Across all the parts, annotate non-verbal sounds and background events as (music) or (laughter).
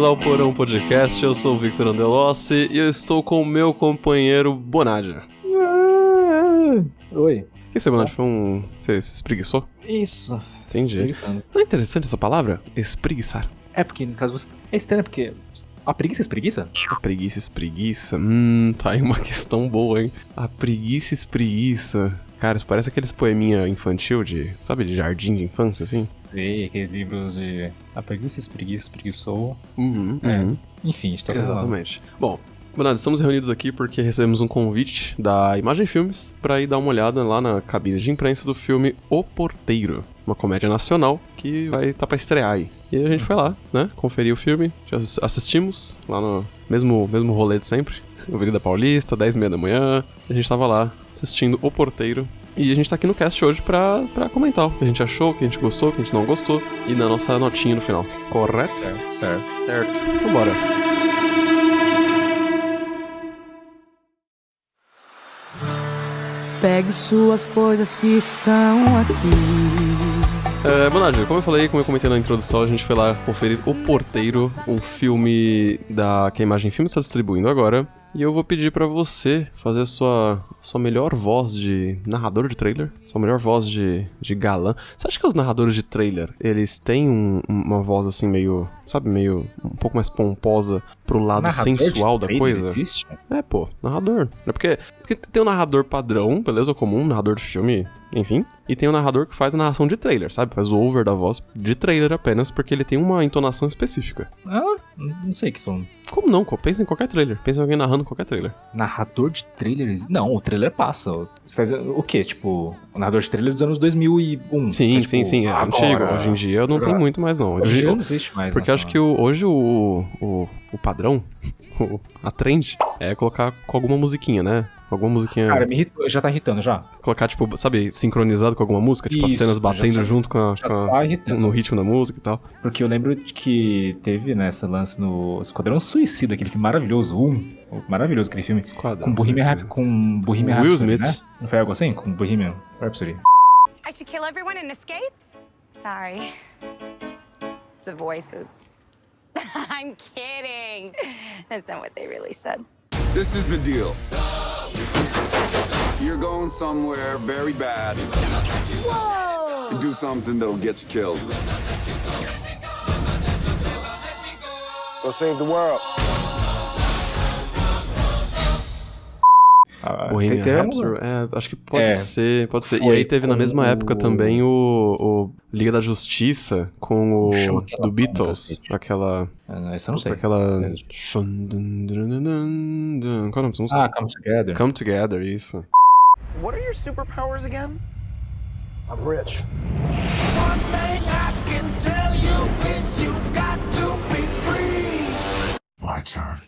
bem-vindos ao Porão Podcast. Eu sou o Victor Andelossi e eu estou com o meu companheiro Bonadio. Oi. O que você, Bonadio? Foi um. Você se espreguiçou? Isso. Entendi. Não é interessante essa palavra? Espreguiçar. É porque, no caso, você... é estranho, porque a preguiça espreguiça? A preguiça espreguiça. Hum, tá aí uma (laughs) questão boa, hein? A preguiça espreguiça. Cara, isso parece aqueles poeminha infantil de. Sabe, de jardim de infância, assim? Sei, aqueles livros de a preguiça, espreguiça, espreguiçou. Uhum, É. uhum. Enfim, a gente tá falando. Exatamente. Bom, Bernardo, estamos reunidos aqui porque recebemos um convite da Imagem Filmes para ir dar uma olhada lá na cabine de imprensa do filme O Porteiro, uma comédia nacional que vai estar tá para estrear aí. E a gente foi lá, né, conferir o filme, já assis- assistimos lá no mesmo, mesmo rolê de sempre, Avenida Paulista, 10 e meia da manhã, a gente tava lá assistindo O Porteiro. E a gente tá aqui no cast hoje pra, pra comentar o que a gente achou, o que a gente gostou, o que a gente não gostou, e na nossa notinha no final. Correto? Certo, certo. Certo. Então bora. Pegue suas coisas que estão aqui. É, Bonadio, como eu falei, como eu comentei na introdução, a gente foi lá conferir O Porteiro, um filme da que a Imagem Filmes está distribuindo agora. E eu vou pedir pra você fazer a sua, sua melhor voz de narrador de trailer, sua melhor voz de, de galã. Você acha que os narradores de trailer, eles têm um- uma voz assim meio, sabe, meio um pouco mais pomposa pro lado Narrador sensual da coisa? Existe? É, pô, narrador. É porque, tem o narrador padrão, beleza? Comum, narrador de filme, enfim. E tem o narrador que faz a narração de trailer, sabe? Faz o over da voz de trailer apenas, porque ele tem uma entonação específica. Ah, não sei que são. Como não? Pensa em qualquer trailer. Pensa em alguém narrando qualquer trailer. Narrador de trailers? Não, o trailer passa. Você tá dizendo o quê? Tipo, o narrador de trailer dos anos 2001. Sim, É, tipo, sim, sim. É agora. antigo. Hoje em dia não tem Agora. muito mais, não. Hoje em dia não existe mais. porque acho que o- hoje o, o, o padrão, a trend, é colocar com alguma musiquinha, né? Com alguma musiquinha. Cara, me irritou, já tá irritando já. Colocar, tipo, sabe, sincronizado com alguma música? Tipo, as Isso, cenas já batendo tá- junto com a. Já com a- tá irritando. no ritmo da música e tal. Porque eu lembro de que teve nessa lance no Esquadrão Suicida, aquele filme maravilhoso, um, maravilhoso aquele filme. Esquadrão. Com Bohemian, com Bohemian Will Rhapsody, Smith. né? Não foi algo assim? Com Bohemian Rhapsody. I should kill everyone and escape? Sorry. The voices. (laughs) I'm kidding. That's not what they really said. This is the deal. You're going somewhere very bad Whoa! to do something that'll get you killed. Let's go save the world. Bohemian tem- Rhapsody, é, acho que pode É. ser, pode ser. e aí teve na mesma época o- também o, o Liga da Justiça com o do Beatles, aquela, Ah, não, Esse eu não puta, sei. aquela É. qual é o nome dessa música? Ah, Come Together. Come Together, isso. What are your superpowers again? I'm rich. My turn.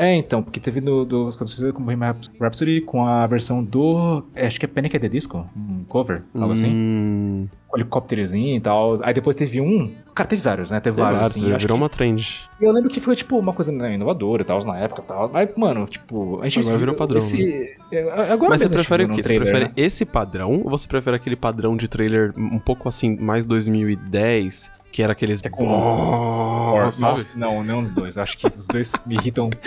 É, então, porque teve no do Esquadrão com Bohemian Rhapsody com a versão do. é, Acho que é Panic! at the Disco, um cover, algo assim. Hum, Com helicópterozinho e tal. Aí depois teve um. Cara, teve vários, né? Teve, teve vários, assim. virou, que- uma trend. E eu lembro que foi, tipo, uma coisa né, inovadora e tal, na época e tal. Mas, mano, tipo, a gente Agora virou padrão, esse, é, Agora Mas você prefere o quê? Você trailer, prefere né? esse padrão ou você prefere aquele padrão de trailer um pouco assim, mais 2010, que era aqueles... É com- sabe? Não, não os dois. Acho que os dois me irritam. (laughs)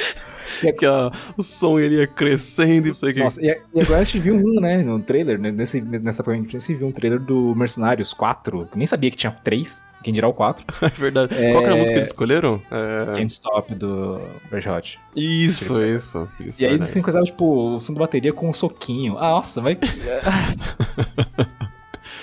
Que a- o som ele ia crescendo e não sei o que. Nossa, e, e agora a gente viu um, né, no trailer, né, nesse, nessa época a gente viu um trailer do Mercenários 4. que Nem sabia que tinha três, quem dirá o 4. (laughs) É verdade. Qual que era a música que eles escolheram? É... Can't Stop do Red Hot. Isso, isso. isso E aí eles verdade. sincronizavam, tipo, o som da bateria com um soquinho. Ah, nossa, vai. (laughs)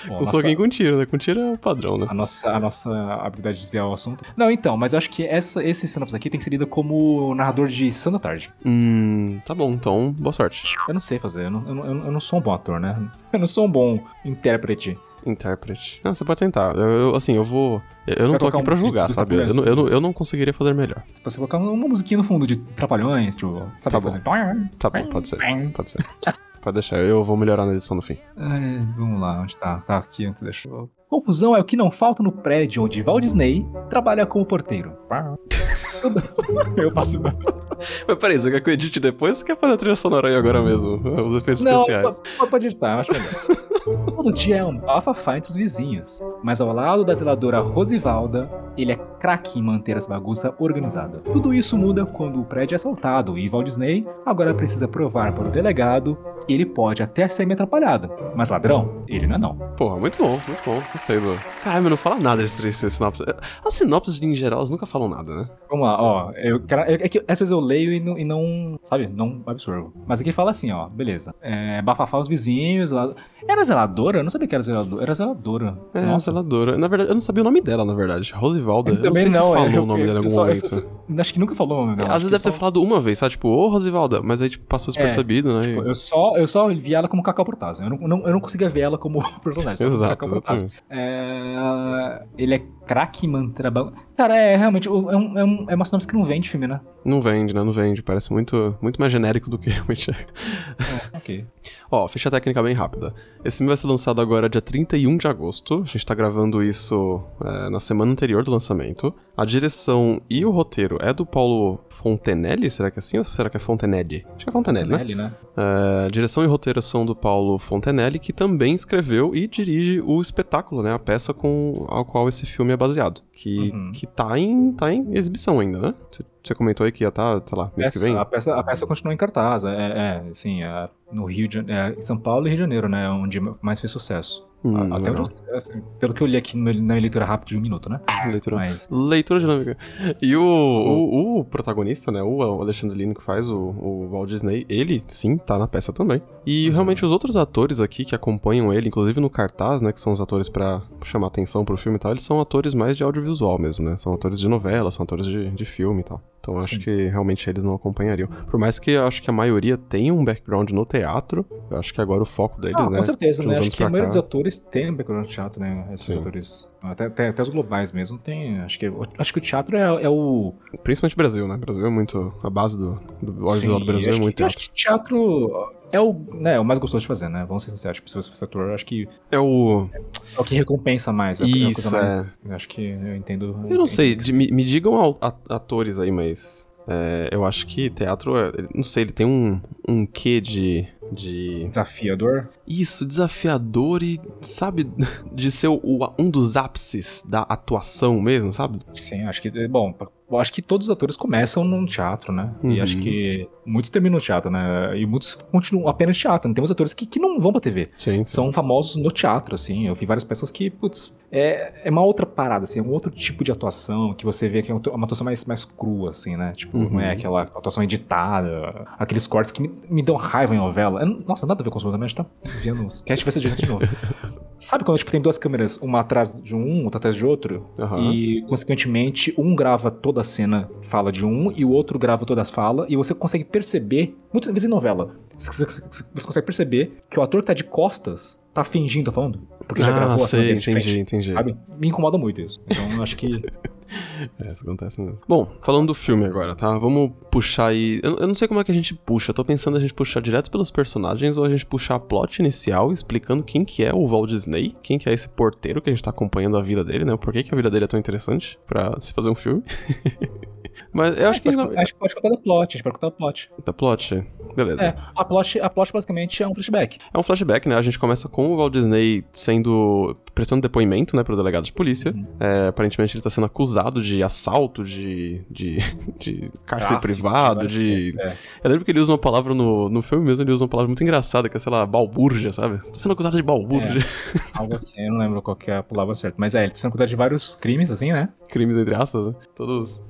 Bom, Um nossa- com tiro, né? Com tiro é o padrão, né? a nossa, a nossa habilidade de desviar o assunto. Não, então, mas eu acho que essa, esse stand aqui tem que ser lido como narrador de Sessão da Tarde. Hum, tá bom, então, boa sorte. Eu não sei fazer, eu não, eu, não, eu não sou um bom ator, né? (laughs) Eu não sou um bom intérprete. Intérprete. Não, você pode tentar. Eu, eu- assim, eu vou. Eu eu não tô aqui pra um julgar, dos sabe? Eu, eu, não, eu não conseguiria fazer melhor. Se você colocar uma musiquinha no fundo de Trapalhões, tipo, sabe? Tá bom. fazer... Tá bom, pode ser. Pode ser. (laughs) Pode deixar, eu vou melhorar na edição no fim. Ai, vamos lá, onde tá? Tá aqui antes da show. Confusão é o que não falta no prédio onde Walt Disney trabalha como porteiro. (laughs) Eu passo. Mas peraí, você quer que eu edite depois ou você quer fazer a trilha sonora aí agora mesmo? Os efeitos Não, especiais. pode, pode editar, acho melhor. Todo dia é um bafafá entre os vizinhos, mas ao lado da zeladora Rosivalda, ele é craque em manter essa bagunça organizada. Tudo isso muda quando o prédio é assaltado e Walt Disney agora precisa provar para o delegado que ele pode até ser meio atrapalhado, mas ladrão, ele não é não. Porra, muito bom, muito bom. Gostei do. Caramba, não fala nada desse, desse sinopse. As sinopses em geral elas nunca falam nada, né? Vamos lá, ó. Eu quero, é que às vezes eu leio e não, e não, sabe, não absorvo. Mas aqui fala assim, ó, beleza. É, bafafá os vizinhos. Lá... Era zeladora? Eu não sabia que era zeladora. Era zeladora. É, Nossa. zeladora. Na verdade, eu não sabia o nome dela, na verdade. Rosivalda. Eu Eu, também não sei não, se falou eu- o nome eu- dela em algum momento. só- Acho que nunca falou o nome dela. Às vezes deve ter falado uma vez, sabe? Tipo, ô Rosivalda, mas aí tipo, passou despercebido, né? Tipo, eu só, eu só vi ela como Cacau Portaz. Eu não, não- eu não conseguia ver ela como (laughs) personagem. Exato, Cacau Portaz. É, ele é craque em manter a bagunça. Cara, é realmente. É, um, é, um, é uma sinopse que não vende filme, né? Não vende, né? Não vende. Parece muito, muito mais genérico do que (laughs) realmente é. É, ok. (laughs) Ó, ficha técnica bem rápida. Esse filme vai ser lançado agora dia 31 de agosto. A gente tá gravando isso é, na semana anterior do lançamento. A direção e o roteiro é do Paulo Fontenelle, será que é assim? Ou será que é Fontenelle? Acho que é Fontenelle, né? Ele, né? É, direção e roteiro são do Paulo Fontenelle, que também escreveu e dirige o espetáculo, né? A peça com ao qual esse filme é baseado. Que, Uhum. que tá, em, tá em exibição ainda, né? Você- comentou aí que ia tá, sei lá, mês que Essa- vem. a, peça, a peça continua em cartaz. É, é sim, é, no Rio de. É, em São Paulo e Rio de Janeiro, né? Onde mais fez sucesso. Hum, Até onde assim, pelo que eu li aqui na minha leitura rápida de um minuto, né? Leitura. Mas. Leitura dinâmica. E o, o, o protagonista, né? O Alexandre Lino que faz o, o Walt Disney, ele sim tá na peça também. E realmente os outros atores aqui que acompanham ele, inclusive no cartaz, né? Que são os atores pra chamar atenção pro filme e tal, eles são atores mais de audiovisual mesmo, né? São atores de novela, são atores de, de filme e tal. Então eu acho Sim. que realmente eles não acompanhariam. Por mais que eu acho que a maioria tenha um background no teatro, eu acho que agora o foco deles, Ah, né? com certeza, né? Acho que a maioria cá- dos atores tem um background de teatro, né? Esses Sim. atores. Até, até, até os globais mesmo tem. Acho que, acho que o teatro é, é o. Principalmente Brasil, né? Brasil é muito. A base do, do audiovisual do Sim, Brasil é muito que, teatro. Acho que teatro é o, né, é o mais gostoso de fazer, né? Vamos ser sinceros. Tipo, se você for ator, acho que É o. é o que recompensa mais. é Isso, mais- é. eu Acho que eu entendo. Eu não sei, me, me digam atores aí, mas. é, eu acho que teatro, é, não sei, ele tem um, um quê de. de. Desafiador. Isso, desafiador e, sabe, (laughs) de ser o- um dos ápices da atuação mesmo, sabe? Sim, acho que. Bom, eu acho que todos os atores começam no teatro, né? Uhum. E acho que muitos terminam no teatro, né? E muitos continuam apenas no teatro. Temos atores que, que não vão pra TV. Sim. São famosos no teatro, assim. Eu vi várias peças que, putz, é, é uma outra parada, assim, é um outro tipo de atuação que você vê que é uma atuação mais, mais crua, assim, né? Tipo, Uhum. não é aquela atuação editada, aqueles cortes que me, me dão raiva em novela. Eu- Nossa, nada a ver com a gente tá desviando. O cast (laughs) vai ser direto de novo. Sabe quando tipo, tem duas câmeras, uma atrás de um, outra atrás de outro? Aham. E, consequentemente, um grava toda a cena, fala de um, e o outro grava todas as falas, e você consegue perceber, muitas vezes em novela, você consegue perceber que o ator que tá de costas tá fingindo, tá falando? Porque já ah, gravou a cena entendi, entendi. Sabe? Me incomoda muito isso. Então, eu acho que. (laughs) (laughs) É, isso acontece mesmo. Bom, falando do filme agora, tá? Vamos puxar aí. Eu, eu não sei como é que a gente puxa. Eu tô pensando a gente puxar direto pelos personagens ou a gente puxar a plot inicial explicando quem que é o Walt Disney, quem que é esse porteiro que a gente tá acompanhando a vida dele, né? Por que, que a vida dele é tão interessante pra se fazer um filme. (laughs) Mas eu acho que. pode, acho que pode contar da plot, a gente pode contar da plot. Da plot? Beleza. É, a plot, a plot basicamente é um flashback. É um flashback, né? A gente começa com o Walt Disney sendo. prestando depoimento, né, pro delegado de polícia. É, aparentemente ele tá sendo acusado de assalto, de. de. (laughs) de cárcere privado, né? de. É. Eu lembro que ele usa uma palavra no, no filme mesmo, ele usa uma palavra muito engraçada, que é, sei lá, balbúrdia, sabe? Você tá sendo acusado de balbúrdia. Algo assim, eu não lembro qual que é a palavra certa. Mas é, ele tá sendo acusado de vários crimes, assim, né? Crimes, entre aspas, né? Todos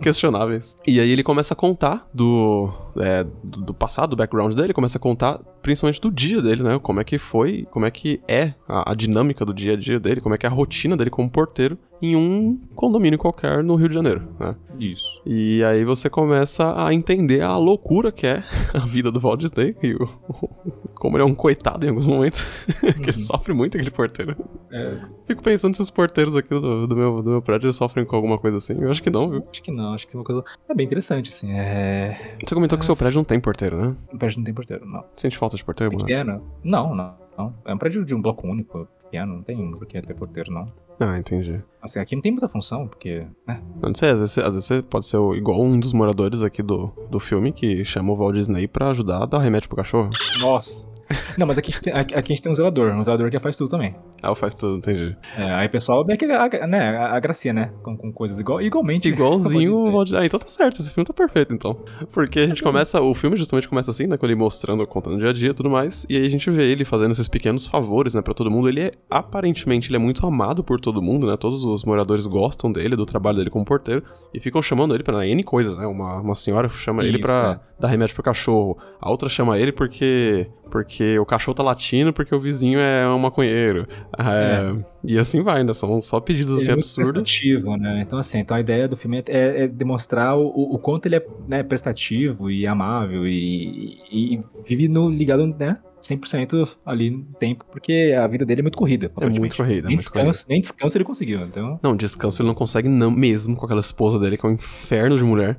questionáveis. E aí ele começa a contar do, é, do, do passado, do background dele, começa a contar principalmente do dia dele, né? Como é que foi, como é que é a, a dinâmica do dia a dia dele, como é que é a rotina dele como porteiro em um condomínio qualquer no Rio de Janeiro, né? Isso. E aí você começa a entender a loucura que é (laughs) a vida do Walt Disney e o, (laughs) como ele é um coitado em alguns momentos, (laughs) que ele sofre muito aquele porteiro. É, Fico pensando se os porteiros aqui do, do meu, do meu prédio sofrem com alguma coisa assim. Eu acho que não, viu? acho que não, acho que é uma coisa. É bem interessante, assim. É. Você comentou que seu prédio não tem porteiro, né? O prédio não tem porteiro, não. Sente falta de porteiro, mano? Pequeno? Não, não, não. É um prédio de um bloco único, pequeno, não tem por que ter porteiro, não. Ah, entendi. Assim, aqui não tem muita função, porque, né? Eu não sei, às vezes, às vezes você pode ser igual um dos moradores aqui do, do filme que chama o Walt Disney pra ajudar a dar remédio pro cachorro. Nossa. Não, mas aqui, a gente tem- aqui aqui a gente tem um zelador, um zelador que faz tudo também. Ah, faz tudo, entendi. É, aí o pessoal vê aquele, a, né, a, a gracinha, né? Com, com coisas igual, igualmente. Igualzinho como o eu disse, Walt Ah, então tá certo, esse filme tá perfeito, então. Porque a gente começa, o filme justamente começa assim, né, com ele mostrando, contando o dia a dia e tudo mais, e aí a gente vê ele fazendo esses pequenos favores, né, pra todo mundo. Ele é, aparentemente, ele é muito amado por todo mundo, né, todos os moradores gostam dele, do trabalho dele como porteiro, e ficam chamando ele pra N coisas, né, uma, uma senhora chama ele Isso, pra é. dar remédio pro cachorro, a outra chama ele porque, porque o cachorro tá latindo porque o vizinho é um maconheiro. É, E assim vai, né, são só pedidos Ele assim é muito absurdos. prestativo, né? Então, assim, então a ideia do filme é, é demonstrar o, o quanto ele é né, prestativo e amável e, e vive no, ligado, né? 100% ali no tempo, porque a vida dele é muito corrida. É muito corrida, é nem muito corrida. descanso, Nem descanso ele conseguiu, então... Não, descanso ele não consegue não, mesmo com aquela esposa dele, que é um inferno de mulher.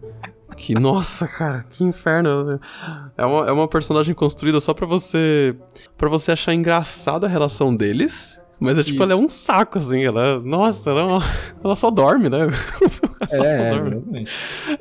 Que, nossa, cara, que inferno. É uma, é uma personagem construída só pra você. para você achar engraçada a relação deles. Mas é tipo, Isso. ela é um saco, assim. Ela. Nossa, ela, é uma- ela só dorme, né? (laughs) ela só é, dorme. exatamente.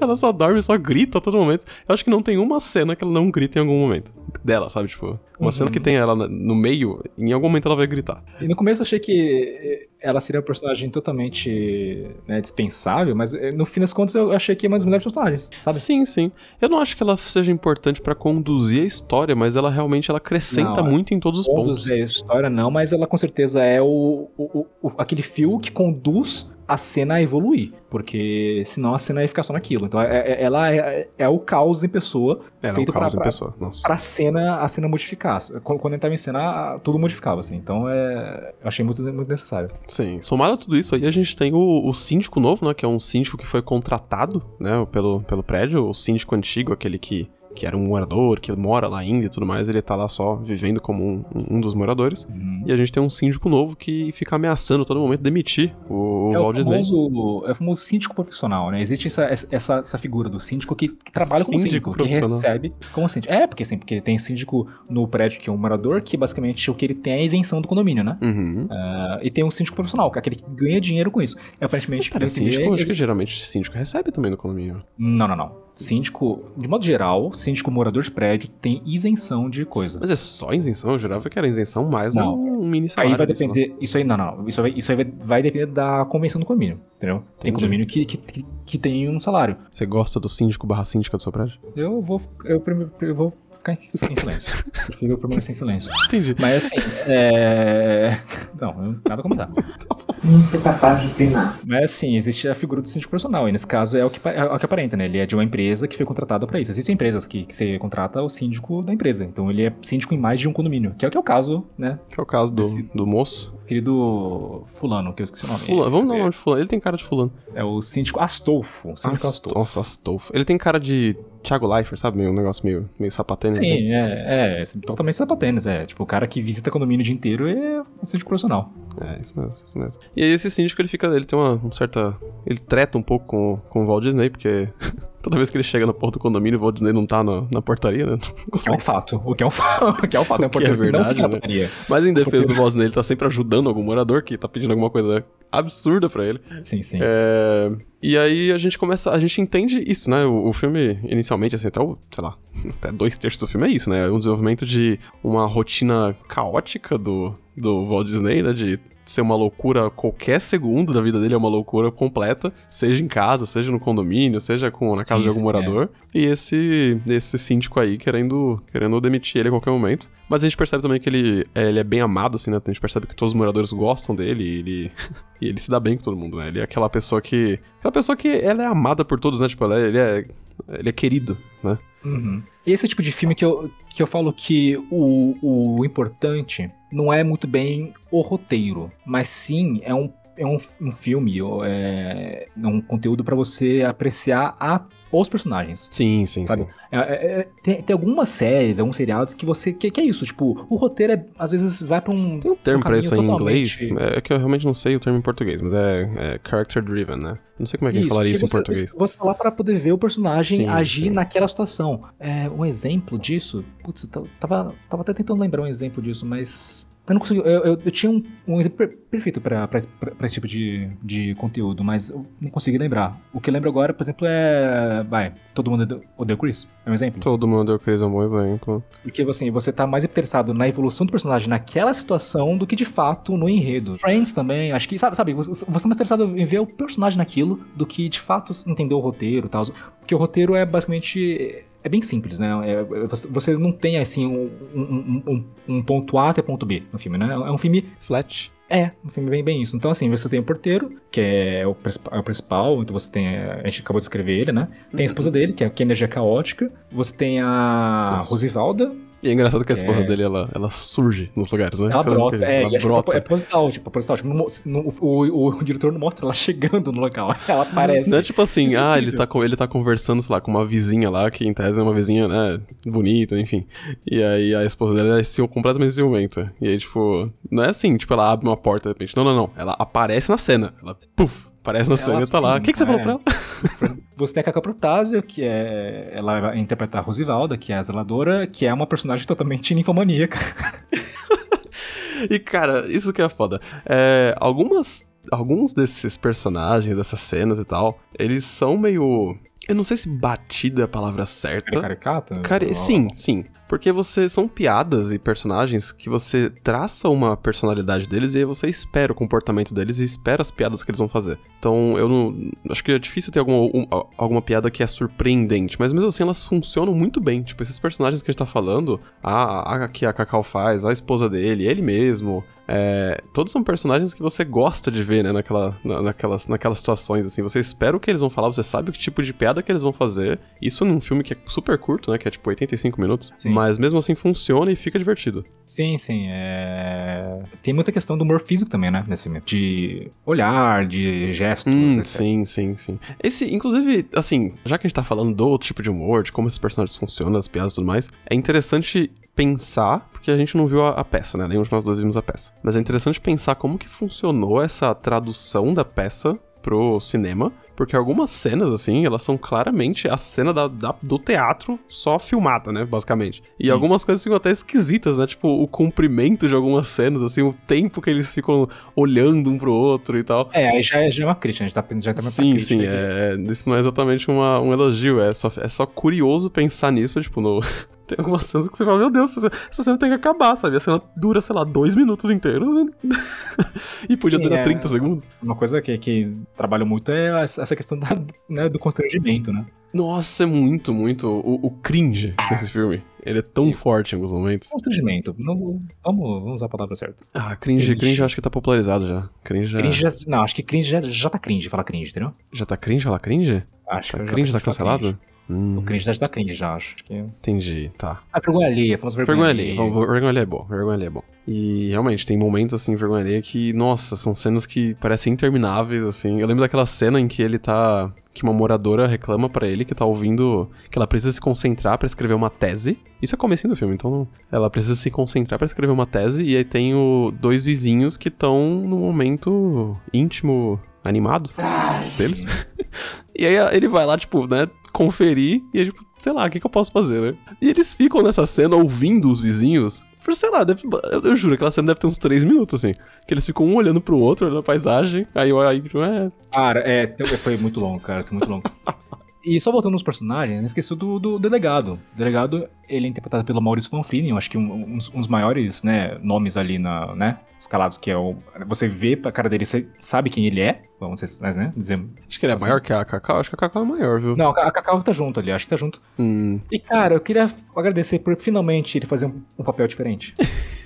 Ela só dorme, só grita a todo momento. Eu acho que não tem uma cena que ela não grita em algum momento. Dela, sabe? Tipo, uma cena que tem ela no meio, em algum momento ela vai gritar. E no começo eu achei que ela seria um personagem totalmente né, dispensável, mas eh, no fim das contas eu achei que é uma das melhores personagens, sabe? Sim, sim. Eu não acho que ela seja importante pra conduzir a história, mas ela realmente ela acrescenta Não, muito em todos os pontos. conduz a história, não, mas ela com certeza é o, o- o- aquele fio que conduz a cena a evoluir. Porque senão a cena ia ficar só naquilo. Então é- é- ela é, é o caos em pessoa Ela é um feito caos em pra, pessoa. Nossa. pra cena, a cena modificar. Quando, quando entrava em cena, tudo modificava, assim. Então é, eu achei muito, muito necessário. Sim. Somado a tudo isso aí, a gente tem o, o síndico novo, né? Que é um síndico que foi contratado, né? Pelo, pelo prédio. O síndico antigo, aquele que, que era um morador, que mora lá ainda e tudo mais. Ele tá lá só vivendo como um, um dos moradores. E a gente tem um síndico novo que fica ameaçando todo momento demitir o, é, o Walt Disney. famoso, é o famoso síndico profissional, né? Existe essa, essa, essa figura do síndico que, que trabalha como Síndico síndico, que recebe como síndico. É, porque assim, porque tem síndico no prédio que é um morador, que basicamente o que ele tem é a isenção do condomínio, né? Uhum. Ah, e tem um síndico profissional, que é aquele que ganha dinheiro com isso. É aparentemente Cara, síndico, acho ele- que geralmente síndico recebe também no condomínio. Não, não, não. Síndico, de modo geral, síndico morador de prédio tem isenção de coisa. Mas é só isenção? Eu jurava que era isenção mais Não. um, mini salário. Aí vai depender. Isso aí, não, não. Isso aí, isso aí vai, vai depender da convenção do condomínio, entendeu? Tem Entendi. condomínio que, que, que, que tem um salário. Você gosta do síndico barra síndica do seu prédio? Eu vou, eu, primeiro- eu vou ficar em, em silêncio. Prefiro permanecer em silêncio. (laughs) Entendi. Mas assim, é. Não, nada a comentar. (laughs) Não ser capaz de opinar. Mas assim, existe a figura do síndico profissional. E nesse caso é o que, é o que aparenta, né? Ele é de uma empresa que foi contratada pra isso. Existem empresas que, que você contrata o síndico da empresa. Então ele é síndico em mais de um condomínio. Que é o que é o caso, né? Que é o caso do, Esse- do moço. Querido Fulano, que eu esqueci o nome. Fulano, vamos dar o é, nome de fulano. Ele tem cara de fulano. é o síndico Astolfo. O síndico Ast- Astolfo. Nossa, Astolfo. Ele tem cara de Thiago Leifert, sabe? Meio, um negócio meio, meio sapatênis. Sim, é, é, totalmente sapatênis, é. Tipo, o cara que visita condomínio o dia inteiro é um síndico profissional. É, isso mesmo, isso mesmo. E aí esse síndico, ele fica, ele tem uma, um certa... Ele treta um pouco com, com o Walt Disney, porque (laughs) toda vez que ele chega na porta do condomínio, o Walt Disney não tá na, na portaria, né? Não Que é um fato. O que é um fato. (laughs) O que é um fato. O é um que é não verdade, fica na né? Mas em defesa do Walt Disney, ele tá sempre ajudando algum morador que tá pedindo alguma coisa absurda pra ele. Sim, sim. É, E aí a gente começa, a gente entende isso, né? O, o filme, inicialmente, assim, até o, sei lá, (laughs) até dois terços do filme é isso, né? O desenvolvimento de uma rotina caótica do, do Walt Disney, né? De ser uma loucura, qualquer segundo da vida dele é uma loucura completa, seja em casa, seja no condomínio, seja com, na casa de Sim, algum sim, é. morador. E esse, esse síndico aí querendo, querendo demitir ele a qualquer momento. Mas a gente percebe também que ele, é, ele é bem amado, assim, né? A gente percebe que todos os moradores gostam dele e ele, (laughs) e ele se dá bem com todo mundo, né? Ele é aquela pessoa que. Aquela pessoa que ela é amada por todos, né? Tipo, ela é- ele é. Ele é querido, né? Uhum. E esse é o tipo de filme que eu, que eu falo que o, o importante não é muito bem o roteiro, mas sim é um, é um, um filme, é, é um conteúdo pra você apreciar a, os personagens. Sim, sim, Sabe? sim. É, é, é, tem, tem algumas séries, alguns seriados que você. Que, que é isso? Tipo, o roteiro é, às vezes vai pra um. Tem um termo um pra isso em inglês, totalmente- é que eu realmente não sei o termo em português, mas é, é character driven, né? Não sei como é que a gente falaria isso em você, português. Você tá lá pra poder ver o personagem Sim, agir sim. naquela situação. É, um exemplo disso, putz, eu tava, tava até tentando lembrar um exemplo disso, mas Eu não consegui. Eu, eu, eu tinha um, um exemplo per- perfeito pra esse tipo de, de conteúdo, mas eu não consegui lembrar. O que eu lembro agora, por exemplo, é. Vai, todo mundo odeia- odeia o Chris? É um exemplo? Todo mundo deu Chris é um bom exemplo. Porque assim, você tá mais interessado na evolução do personagem naquela situação do que de fato no enredo. Friends também, acho que, sabe, sabe você, você tá mais interessado em ver o personagem naquilo do que de fato entender o roteiro e tal. Porque o roteiro é basicamente. É bem simples, né? É- é- você, não tem assim um, um- um- um ponto A até ponto B no filme, né? É um filme Flat. é, um filme bem, bem isso. Então, assim, você tem o porteiro, que é o, é o principal, então você tem. A gente acabou de escrever ele, né? Tem a esposa dele, que é, que é energia caótica. Você tem a Nossa. Rosivalda. E é engraçado que a esposa É. dele, ela, ela surge nos lugares, né? Ela Você lembra brota. que É, ela brota. é proposital, tipo, proposital. Tipo, não mo- não- o, o- o diretor não mostra ela (laughs) chegando no local. (laughs) Ela aparece. Não é tipo assim, Isso é ah, ele tá, ele tá conversando, sei lá, com uma vizinha lá, que em tese é uma vizinha, né, bonita, enfim. E aí a esposa dela é ciu- completamente ciumenta. E aí, tipo, não é assim, tipo, ela abre uma porta de repente. Não, não, não. Ela aparece na cena. Ela, puf, aparece na Ela, cena e tá lá. O que, que você falou é. pra ela? Você tem a Cacá Protásio, que é. Ela vai interpretar a Rosivalda, que é a zeladora, que é uma personagem totalmente ninfomaníaca. (laughs) E, cara, isso que é foda. É, algumas. Alguns desses personagens, dessas cenas e tal, eles são meio. Eu não sei se batida é a palavra certa. Caricato? Cara, sim, sim. Porque você são piadas e personagens que você traça uma personalidade deles e você espera o comportamento deles e espera as piadas que eles vão fazer. Então, eu não. Acho que é difícil ter alguma, um- alguma piada que é surpreendente, mas mesmo assim elas funcionam muito bem. Tipo, esses personagens que a gente tá falando, a, a que a Cacau faz, a esposa dele, ele mesmo. é, todos são personagens que você gosta de ver, né, naquela, na- naquelas, naquelas situações, assim. Você espera o que eles vão falar, você sabe o tipo de piada que eles vão fazer. Isso num filme que é super curto, né, que é tipo 85 minutos. Sim. Mas mesmo assim funciona e fica divertido. Sim, sim. é... Tem muita questão do humor físico também, né? Nesse filme. De olhar, de gestos. Hum, sim, sim, sim. Esse, inclusive, assim, já que a gente tá falando do outro tipo de humor, de como esses personagens funcionam, as piadas e tudo mais, é interessante pensar, porque a gente não viu a, a peça, né? Nenhum de nós dois vimos a peça. Mas é interessante pensar como que funcionou essa tradução da peça pro cinema, porque algumas cenas, assim, elas são claramente a cena da, da- do teatro só filmada, né, basicamente. E Sim. algumas coisas ficam até esquisitas, né, tipo, o comprimento de algumas cenas, assim, o tempo que eles ficam olhando um pro outro e tal. É, aí já, é- já é uma crítica, a gente tá, já tá Sim, crítica sim, aqui. é, é- isso não é exatamente uma- um elogio, é só, é só curioso pensar nisso, tipo, no... (laughs) Tem algumas cenas que você fala, meu Deus, essa, essa cena tem que acabar, sabe? A cena dura, sei lá, dois minutos inteiros (laughs) e podia durar é. 30 segundos. Uma coisa que, que trabalho muito é essa questão da, né, do constrangimento, né? Nossa, é muito, muito o, o cringe desse filme. Ele é tão forte em alguns momentos. Constrangimento. Não, vamos, vamos usar a palavra certa. Ah, cringe, Cringe. cringe eu acho que tá popularizado já. Cringe já... Cringe já, não, acho que cringe já, já tá cringe falar cringe, entendeu? Já tá cringe falar cringe? Acho Tá que já cringe, tá falar cancelado? cringe. Hum, O cringe já tá cringe, já acho. Que... entendi, tá. Ah, vergonha alheia, vamos vergonha, Vergonha alheia, vamos- vergonha alheia é bom, vergonha alheia é bom. E realmente, tem momentos assim, vergonha alheia que, nossa, são cenas que parecem intermináveis, assim. Eu lembro daquela cena em que ele tá. que uma moradora reclama pra ele que tá ouvindo. que ela precisa se concentrar pra escrever uma tese. Isso é comecinho do filme, então ela precisa se concentrar pra escrever uma tese e aí tem o, dois vizinhos que estão num momento íntimo, animado deles. (laughs) E aí ele vai lá, tipo, né, conferir e, tipo, sei lá, o que, que eu posso fazer, né? E eles ficam nessa cena ouvindo os vizinhos. Por, sei lá, deve- eu, eu juro que aquela cena deve ter uns três minutos, assim. Que eles ficam um olhando pro outro, olhando a paisagem. Aí, aí tipo, é. Cara, é, foi muito longo, cara, foi muito longo. (laughs) E só voltando nos personagens, não esqueci do, do delegado. O delegado, ele é interpretado pelo Maurício Manfrini, eu acho que um, uns, uns maiores, né, nomes ali na, né, escalados, que é o... Você vê a cara dele, você sabe quem ele é, vamos dizer, mas, né, dizer... Acho que ele é Assim. maior que a Cacau. Acho que a Cacau é maior, viu? Não, a Cacau tá junto ali, acho que tá junto. Hum. E, cara, eu queria agradecer por finalmente ele fazer um, um papel diferente. (laughs)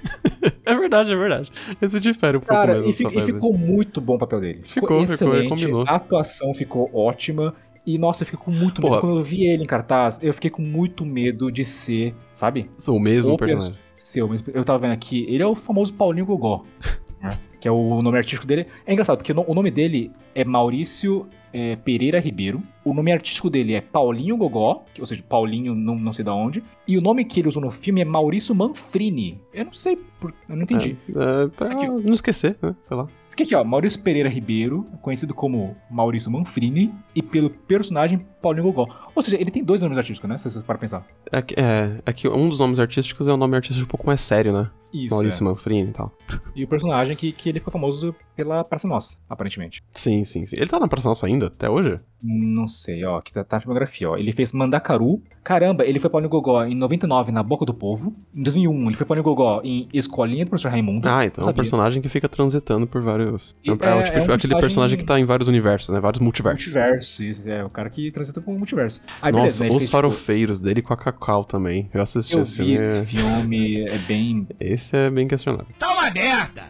É verdade, é verdade. Esse difere um pouco Cara, mais e, e né? ficou muito bom o papel dele. Ficou, ficou, excelente. combinou. A atuação ficou ótima. E, nossa, eu fiquei com muito Porra. medo. Quando eu vi ele em cartaz, eu fiquei com muito medo de ser, sabe? São o mesmo O personagem. Seu, mas eu tava vendo aqui, ele é o famoso Paulinho Gogó. (laughs) né? Que é o nome artístico dele. É engraçado, porque o no- o nome dele é Maurício é, Pereira Ribeiro. O nome artístico dele é Paulinho Gogó, ou seja, Paulinho não, não sei da onde. E o nome que ele usou no filme é Maurício Manfrini. Eu não sei, por, eu não entendi. É, pra Aqui. não esquecer, né? Sei lá. Porque aqui, ó, Maurício Pereira Ribeiro, conhecido como Maurício Manfrini, e pelo personagem Paulinho Gogó. Ou seja, ele tem dois nomes artísticos, né? Se você para pensar. É que, é, é que um dos nomes artísticos é um nome artístico um pouco mais sério, né? Isso. Maurício é. Manfrini e tal. E o personagem que, que ele ficou famoso pela Praça Nossa, aparentemente. Sim, sim, sim. Ele tá na Praça Nossa ainda, até hoje? Não sei, ó, aqui tá, tá a filmografia, ó. Ele fez Mandacaru. Caramba, ele foi Paulinho Gogó em 99 na Boca do Povo. Em 2001, ele foi Paulinho Gogó em Escolinha do Professor Raimundo. Ah, então é um personagem que fica transitando por vários. E É, é- tipo, é um aquele personagem- personagem que tá em vários universos, né? Vários multiversos. Multiverso, isso, é o cara que transita com o multiverso. Aí, Nossa, beleza, né, ele os fez, farofeiros dele com a Cacau também. Eu assisti Tipo, eu esse vi filme. esse filme, é bem Esse é bem questionável.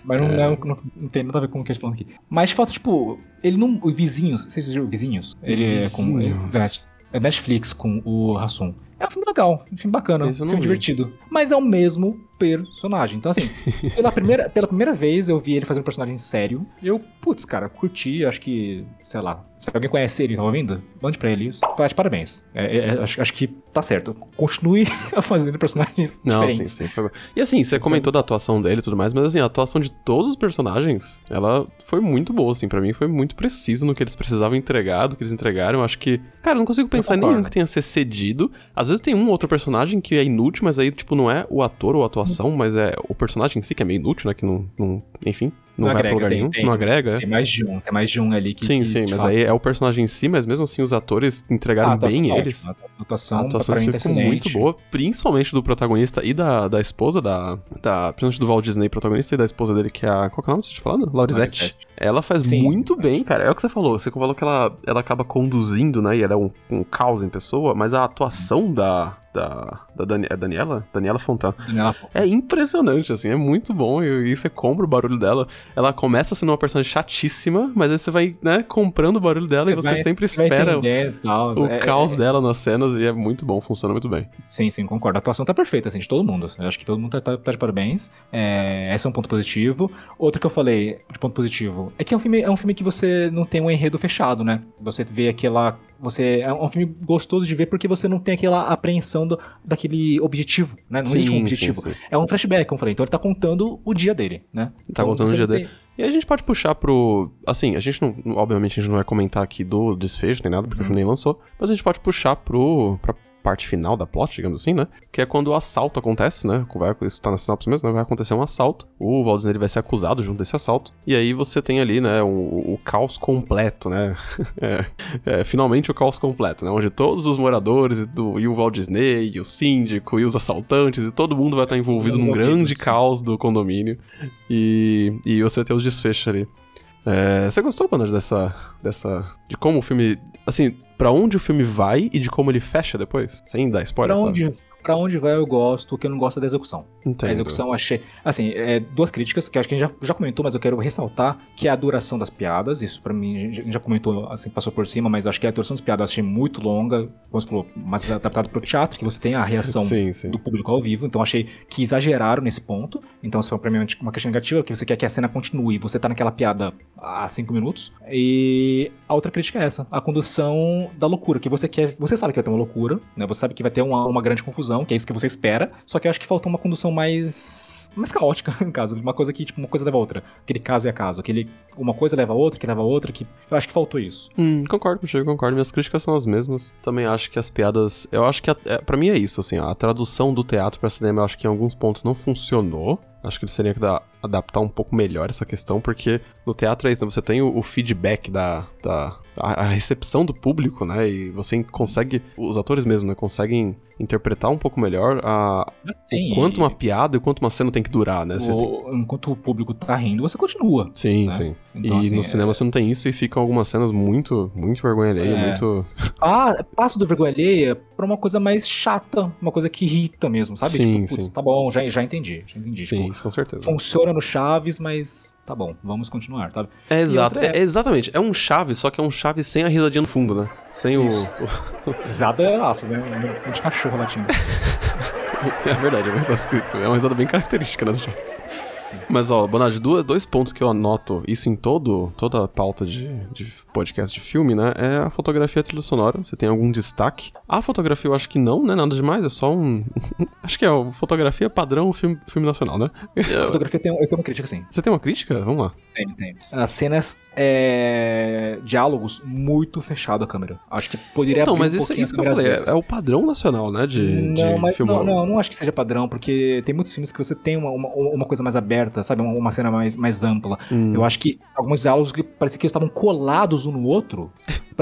Mas não, É. não, não, não tem nada a ver com o que a gente tá falando aqui. Mas falta, tipo, ele não. O Vizinhos, vocês viram Vizinhos? Ele é com. Vizinhos. É, Net- é Netflix com o Hassum. É um filme legal, um filme bacana, um filme vi. divertido. Mas é o mesmo personagem. Então, assim, (laughs) pela primeira, pela primeira vez eu vi ele fazendo um personagem sério. E eu, putz, cara, curti, acho que, sei lá. Se alguém conhece ele e tá ouvindo, mande pra ele isso. Tá de parabéns. É, é, é, acho, acho que tá certo. Continue (laughs) fazendo personagens Não, sim, diferentes. sim. Foi... E assim, você comentou da atuação dele e tudo mais, mas assim, a atuação de todos os personagens, ela foi muito boa, assim, pra mim foi muito precisa no que eles precisavam entregar, do que eles entregaram. Acho que, cara, eu não consigo pensar em nenhum que tenha ser cedido. Às vezes tem um outro personagem que é inútil, mas aí, tipo, não é o ator ou a atuação, mas é o personagem em si que é meio inútil, né? Que não, não enfim, não, Não vai agrega, pra lugar tem- nenhum, tem- não agrega. é. Tem mais de um, tem mais de um ali que. Sim, que sim, te mas fala. aí é o personagem em si, mas mesmo assim os atores entregaram Ah, bem tá eles. ótima, A atuação, A atuação filme ficou muito boa, principalmente do protagonista e da, da esposa, da, da. Principalmente do Walt Disney, protagonista, e da esposa dele, que é a. Qual que é o nome você falado? Laurisette. Laurisette. Ela faz Sim. muito bem, cara. É o que você falou. Você falou que ela, ela acaba conduzindo, né? E ela é um, um caos em pessoa, mas a atuação da. Da, da é Daniela? Daniela Fontan. Daniela É impressionante, assim, é muito bom. E, e você compra o barulho dela. Ela começa sendo uma personagem chatíssima, mas aí você vai, né, comprando o barulho dela e você vai- sempre espera entender tal. o É- caos é- dela nas cenas e é muito bom, funciona muito bem. Sim, sim, concordo. A atuação tá perfeita, assim, de todo mundo. Eu acho que todo mundo tá, tá- tá de parabéns. É, esse é um ponto positivo. Outro que eu falei de ponto positivo é que é um filme, é um filme que você não tem um enredo fechado, né? Você vê aquela. Você, é um filme gostoso de ver porque você não tem aquela apreensão do- daquele objetivo, né? Não existe um objetivo. sim. É um flashback, como eu falei. Então ele tá contando o dia dele, né? Tá Então contando o dia dele. E a gente pode puxar pro. Assim, a gente não. Obviamente a gente não vai comentar aqui do desfecho nem nada, porque o filme nem lançou. Mas a gente pode puxar pro. pra parte final da plot, digamos assim, né? Que é quando o assalto acontece, né? Vai, isso tá na sinopse mesmo, né? Vai acontecer um assalto. O Walt Disney vai ser acusado junto desse assalto. E aí você tem ali, né? O, o caos completo, né? (laughs) é, é, finalmente o caos completo, né? Onde todos os moradores e, do, e o Walt Disney, e o síndico, e os assaltantes, e todo mundo vai estar envolvido num grande caos do condomínio. E, e você tem os desfechos ali. É, você gostou, Banad, dessa, dessa. De como o filme. Assim, pra onde o filme vai e de como ele fecha depois? Sem dar spoiler. Pra claro. Pra onde vai eu gosto, o que eu não gosto é da execução. Entendo. A execução eu achei. Assim, é, duas críticas que acho que a gente já, já comentou, mas eu quero ressaltar que é a duração das piadas. Isso pra mim, a gente- já comentou, assim, passou por cima, mas acho que a duração das piadas eu achei muito longa. Como você falou, mas adaptado pro teatro, que você tem a reação Sim, sim. do público ao vivo. Então achei que exageraram nesse ponto. Então, isso foi pra mim uma questão negativa, que você quer que a cena continue. Você tá naquela piada há cinco minutos. E a outra crítica é essa: a condução da loucura. Que você quer. Você sabe que vai ter uma loucura, né? Você sabe que vai ter uma, uma grande confusão, que é isso que você espera. Só que eu acho que faltou uma condução mais. mais caótica, (laughs) no caso. Uma coisa que, tipo, uma coisa leva a outra. Aquele caso é caso. Aquele. Uma coisa leva a outra, que leva a outra. Que. Eu acho que faltou isso. Hum, concordo contigo, concordo. Minhas críticas são as mesmas. Também acho que as piadas. Eu acho que. A, é, pra mim é isso, assim. A tradução do teatro pra cinema eu acho que em alguns pontos não funcionou. Acho que eles teriam que dar- adaptar um pouco melhor essa questão, porque no teatro é isso, né? Você tem o, o feedback da. da a, a recepção do público, né? E você consegue. Os atores mesmo, né? Conseguem interpretar um pouco melhor a, Sim. o quanto uma piada e o quanto uma cena tem que durar, né? O- enquanto o público tá rindo, você continua. Sim, né? sim. Então, e assim, no é- cinema você não tem isso e ficam algumas cenas muito, muito vergonha alheia, É. muito. Ah, passa do vergonha alheia pra uma coisa mais chata, uma coisa que irrita mesmo, sabe? Sim, tipo, putz, sim. tá bom, já, já entendi, já entendi. Sim, Tipo, isso com certeza. funciona no Chaves, mas tá bom, vamos continuar, sabe? É exato, é é- exatamente. É um chave, só que é um chave sem a risadinha no fundo, né? Sem o. (laughs) Risada é aspas, né? Um de cachorro latindo. (laughs) é verdade, é uma risada escrita. É uma risada bem característica, né, do Chaves. Sim. Mas, ó, Bonad, duas, dois pontos que eu anoto, isso em todo, toda a pauta de, de podcast de filme, né? É a fotografia e a trilha sonora. Você tem algum destaque? A fotografia eu acho que não, né? Nada demais, é só um. (laughs) acho que é ó, fotografia padrão filme, filme nacional, né? A (laughs) fotografia tem, eu tenho uma crítica, sim. Você tem uma crítica? Vamos lá. Tem, tem. As cenas, é... diálogos muito fechado a câmera. Acho que poderia Então, mas um isso, isso que eu falei, é, vezes. é o padrão nacional, né? De, de não, mas filmar. não, não, não acho que seja padrão, porque tem muitos filmes que você tem uma, uma, uma coisa mais aberta, sabe? Uma, uma cena mais, mais ampla. Hum. Eu acho que alguns diálogos que parecia que eles estavam colados um no outro.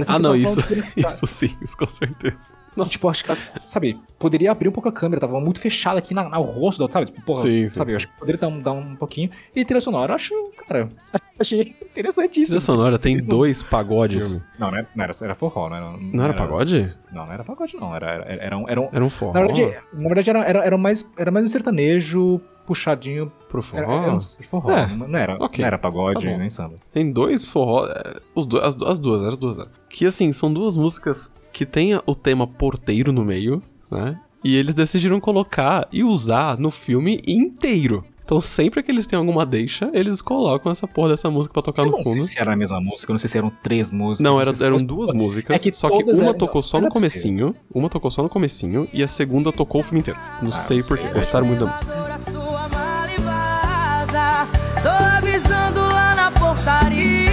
Ah, que não, isso, (laughs) isso sim, isso com certeza. E, Tipo, acho que, sabe, poderia abrir um pouco a câmera, tava muito fechada aqui na, no rosto, do outro, sabe? Tipo, porra, Sim, sim, sabe? sim. Eu acho que poderia dar um, dar um pouquinho. E trilha sonora, acho, cara, (laughs) achei interessantíssimo. Trilha sonora tem Não- dois pagodes. Não, não era, não era, era forró, não era. Não era pagode? Não, não era pagode, não. Era, era, era, um, era um. Era um forró. Na verdade, na verdade era, era, era, mais, era mais um sertanejo puxadinho. Pro Era, forró? era um forró. É, não, era, ok, não era pagode tá nem samba. Tem dois forró. é, Os do, as, as duas, as duas. Que assim, são duas músicas que tem o tema porteiro no meio, né? E eles decidiram colocar e usar no filme inteiro. Então sempre que eles têm alguma deixa, eles colocam essa porra dessa música pra tocar Eu no não sei fundo. se era a mesma música, eu não sei se eram três músicas. Não, era, sei eram duas músicas, É que só que uma eram- tocou só no é possível. comecinho, uma tocou só no comecinho e a segunda tocou o filme inteiro. Não sei Ah, porquê, sei. gostaram muito da música. Vaza. Tô avisando lá na portaria.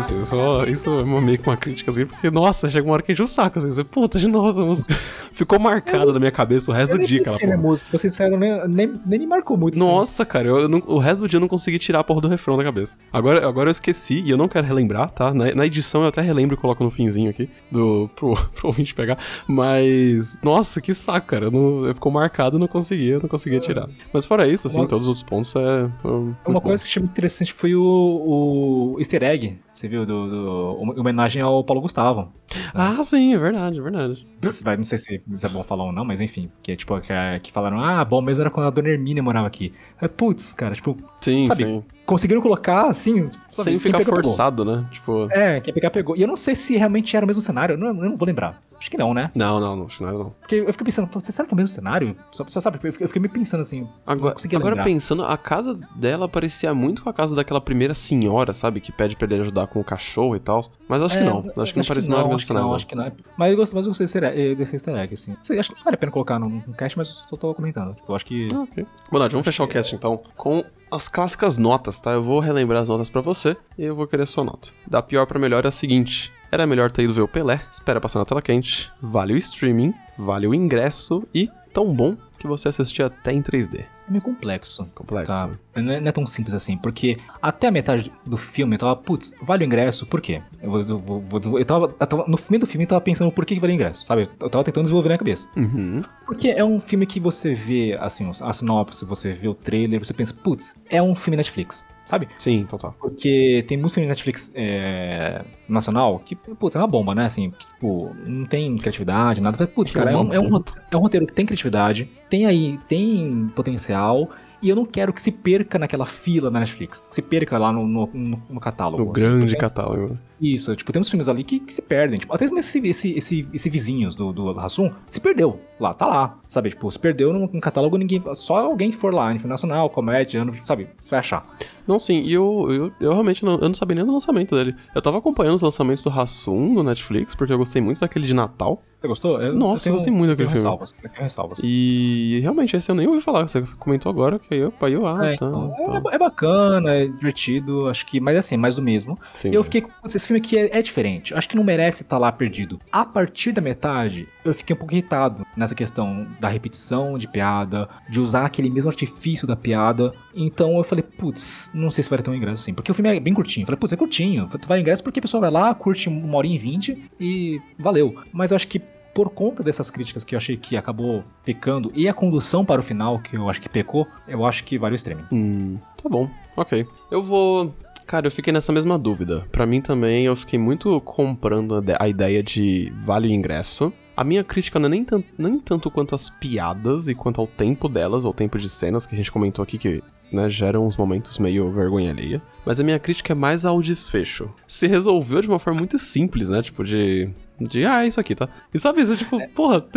Isso, assim, só, isso é uma- meio que uma crítica, assim, porque, nossa, chega uma hora que enche o saco, assim, você, puta, de novo essa música. (laughs) Ficou marcada na minha cabeça o resto Eu do dia, na porra. música, pra ser sincero, nem, nem, nem me marcou muito. assim. Nossa, cara, eu, eu não- o resto do dia eu não consegui tirar a porra do refrão da cabeça. Agora, agora eu esqueci e eu não quero relembrar, tá? Na, na edição eu até relembro e coloco no finzinho aqui, do, (laughs) pro, pro ouvinte pegar. Mas, nossa, que saco, cara. Eu não, eu ficou marcado e não conseguia, eu não conseguia tirar. Mas fora isso, assim, Uma- todos os outros pontos é. é Uma bom. coisa que achei muito interessante foi o, o easter egg, você viu, do, do- homenagem ao Paulo Gustavo. Ah, sim, é verdade, é verdade. Não sei se, vai, não sei se é bom falar ou não, mas enfim, que é tipo, que, que falaram, ah, bom mesmo era quando a dona Hermínia morava aqui. É, putz, cara, tipo, Sim, Sabe, sim. Conseguiram colocar assim, sabe, Sem ficar pegou, pegou. forçado, né? Tipo. É, quem pegar pegou. E eu não sei se realmente era o mesmo cenário, eu não, eu não vou lembrar. Acho que não, né? Não, não, não, acho que não não. Porque eu fiquei pensando, você será que é o mesmo cenário? Só, só sabe, eu fiquei, eu fiquei me pensando assim, não Agora, agora pensando, a casa dela parecia muito com a casa daquela primeira senhora, sabe? Que pede pra ele ajudar com o cachorro e tal. Mas acho que É, não. Acho que não parecia não era o mesmo acho que não, cenário. acho que não. Mas eu gosto, mas eu gostei desse easter egg, desse easter egg, assim. Acho que não vale a pena colocar no, no cast, mas eu só tô comentando. Tipo, eu acho que. Ah, ok. Bonade, vamos fechar o cast então com as clássicas notas, tá? Eu vou relembrar as notas pra você e eu vou querer a sua nota. Da pior pra melhor é a seguinte: era melhor ter ido ver o Pelé, espera passar na tela quente, vale o streaming, vale o ingresso e tão bom que você assistia até em 3D. É meio complexo. Complexo. Tá. Não é, não é tão simples assim, porque até a metade do filme eu tava, putz, vale o ingresso, por quê? Eu, vou, eu, vou, eu, tava, eu tava- No fim do filme eu tava pensando por que, que vale o ingresso, sabe? Eu tava tentando desenvolver na cabeça. Uhum. Porque é um filme que você vê, assim, a sinopse, você vê o trailer, você pensa, putz, é um filme Netflix, sabe? Sim, total. Porque tem muito filme Netflix é, nacional que, putz, é uma bomba, né? Assim, que, tipo, não tem criatividade, nada. Putz, cara, é um, é, um, é um roteiro que tem criatividade, tem aí, tem potencial. E eu não quero que se perca naquela fila na Netflix. Que se perca lá no, no, no- no catálogo. O assim. grande Porque- catálogo. Isso, tipo, tem uns filmes ali que, que se perdem. Tipo, até mesmo esse, esse, esse, esse Vizinhos do, do Hassum se perdeu. Lá, tá lá. Sabe? Tipo, se perdeu no, no catálogo, ninguém. Só alguém que for lá, nacional, comédia, ano, sabe? Você vai achar. Não, sim, e eu, eu, eu realmente não, eu não sabia nem do lançamento dele. Eu tava acompanhando os lançamentos do Hassum no Netflix, porque eu gostei muito daquele de Natal. Você gostou? Eu, Nossa, eu gostei muito daquele filme. Ressalvas, eu ressalvas. E realmente, esse eu nem ouvi falar. Você comentou agora que aí eu, aí eu ah, É, tá, então, tá. é, é bacana, é divertido, acho que, mas assim, mais do mesmo. Entendi. E eu fiquei, putz, esse filme aqui é, é diferente, acho que não merece estar lá perdido. A partir da metade, eu fiquei um pouco irritado nessa questão da repetição de piada, de usar aquele mesmo artifício da piada. Então eu falei, putz, não sei se vai ter um ingresso assim, porque o filme é bem curtinho. Eu falei, putz, é curtinho, tu vai ingresso porque a pessoa vai lá, curte uma hora e vinte e valeu. Mas eu acho que por conta dessas críticas que eu achei que acabou pecando e a condução para o final que eu acho que pecou, eu acho que vale o streaming. Hum, tá bom, ok. Eu vou. Cara, eu fiquei nessa mesma dúvida. Pra mim também, eu fiquei muito comprando a de- a ideia de vale o ingresso. A minha crítica não é nem, tan- nem tanto quanto as piadas e quanto ao tempo delas, ou tempo de cenas que a gente comentou aqui que né, geram uns momentos meio vergonha alheia. Mas a minha crítica é mais ao desfecho. Se resolveu de uma forma muito simples, né? Tipo, de. De, ah, é isso aqui, tá? E sabe, isso, tipo, porra. (laughs)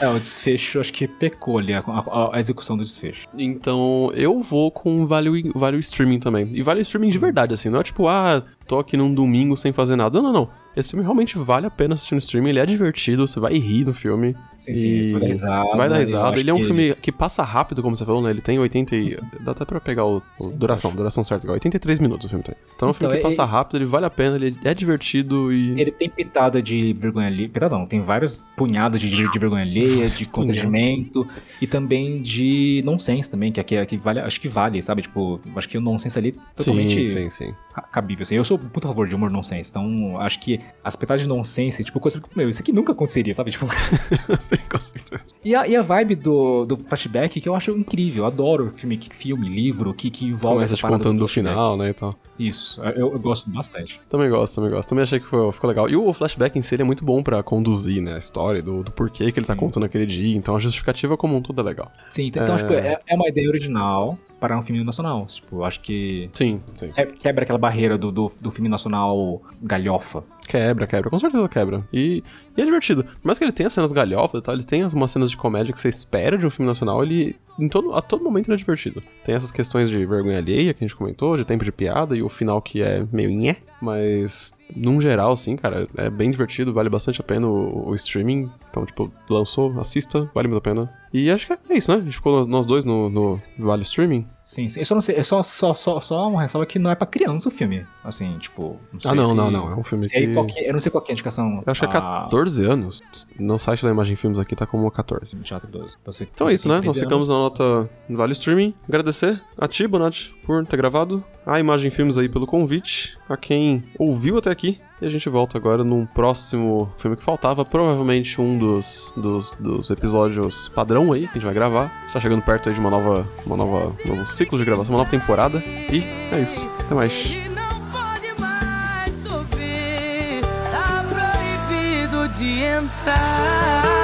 É, o desfecho acho que pecou ali, a, a- a execução do desfecho. Então, eu vou com value, value streaming também. E value streaming de verdade, assim. Não é tipo, ah, tô aqui num domingo sem fazer nada. Não, não, não. Esse filme realmente vale a pena assistir no streaming. Ele é divertido, você vai rir no filme. Sim, sim, você vai dar risada. Vai dar eu risada. Ele é um que- filme que passa rápido, como você falou, né? Ele tem 80 e... Dá até pra pegar o, o duração, duração certa. igual. 83 minutos o filme tem. Então é um filme Então, que passa é- rápido, ele vale a pena, ele é divertido e... Ele tem pitada de vergonha alheia. Pitada não, tem várias punhadas de, de vergonha alheia, de constrangimento e também de nonsense também, que aqui, aqui vale, acho que vale, sabe? Tipo, acho que o nonsense ali é totalmente Sim, sim, sim. Ca- cabível. Assim. Eu sou muito a favor de humor nonsense, então acho que as pitadas de nonsense, tipo, coisa que, meu, isso aqui nunca aconteceria, sabe? Tipo, (laughs) sim, com certeza. e, a, e a vibe do, do flashback que eu acho incrível. Eu adoro filme, que- filme livro, que, que envolve Começa essa te contando do flashback. final, né, e tal. Isso, eu, eu gosto bastante. Também gosto, também gosto. Também achei que foi, ficou legal. E o flashback em si ele é muito bom pra conduzir, né, a história do, do porquê que ele tá Sim. contando aquele dia. Então a justificativa como um todo é legal. Sim, então, então, tipo, é, é uma ideia original para um filme nacional. Tipo, eu acho que Sim, sim. que- quebra aquela barreira do, do, do filme nacional galhofa. Quebra, quebra, com certeza quebra. E, e é divertido. Por mais que ele tenha cenas galhofas e tal, ele tem umas cenas de comédia que você espera de um filme nacional, ele. Em todo, a todo momento ele é divertido. Tem essas questões de vergonha alheia que a gente comentou, de tempo de piada, e o final que é meio nhé. Mas, num geral, assim, cara, é bem divertido, vale bastante a pena o, o streaming. Então, tipo, lançou, assista, vale muito a pena. E acho que é isso, né? A gente ficou nós- dois no, no Vale Streaming. Sim, sim. Eu só não sei, é só, só, só, só uma ressalva que não é pra criança o filme. Assim, tipo. Não sei Ah, não, se- não, não. É um filme que. qual que- eu não sei qual que é a indicação. Eu acho que é a- 14 anos. No site da Imagem Filmes aqui tá como 14. Teatro 12. Você- Então você é isso, né? 13 Nós ficamos anos. na nota Vale Streaming. Agradecer a ti, Bonatti, por ter gravado. A Imagem Filmes aí pelo convite. A quem ouviu até aqui. E a gente volta agora num próximo filme que faltava. Provavelmente um dos, dos, dos episódios padrão aí que a gente vai gravar. Está chegando perto aí de uma nova, uma nova, um novo ciclo de gravação, uma nova temporada. E é isso. Até mais. Tá de entrar.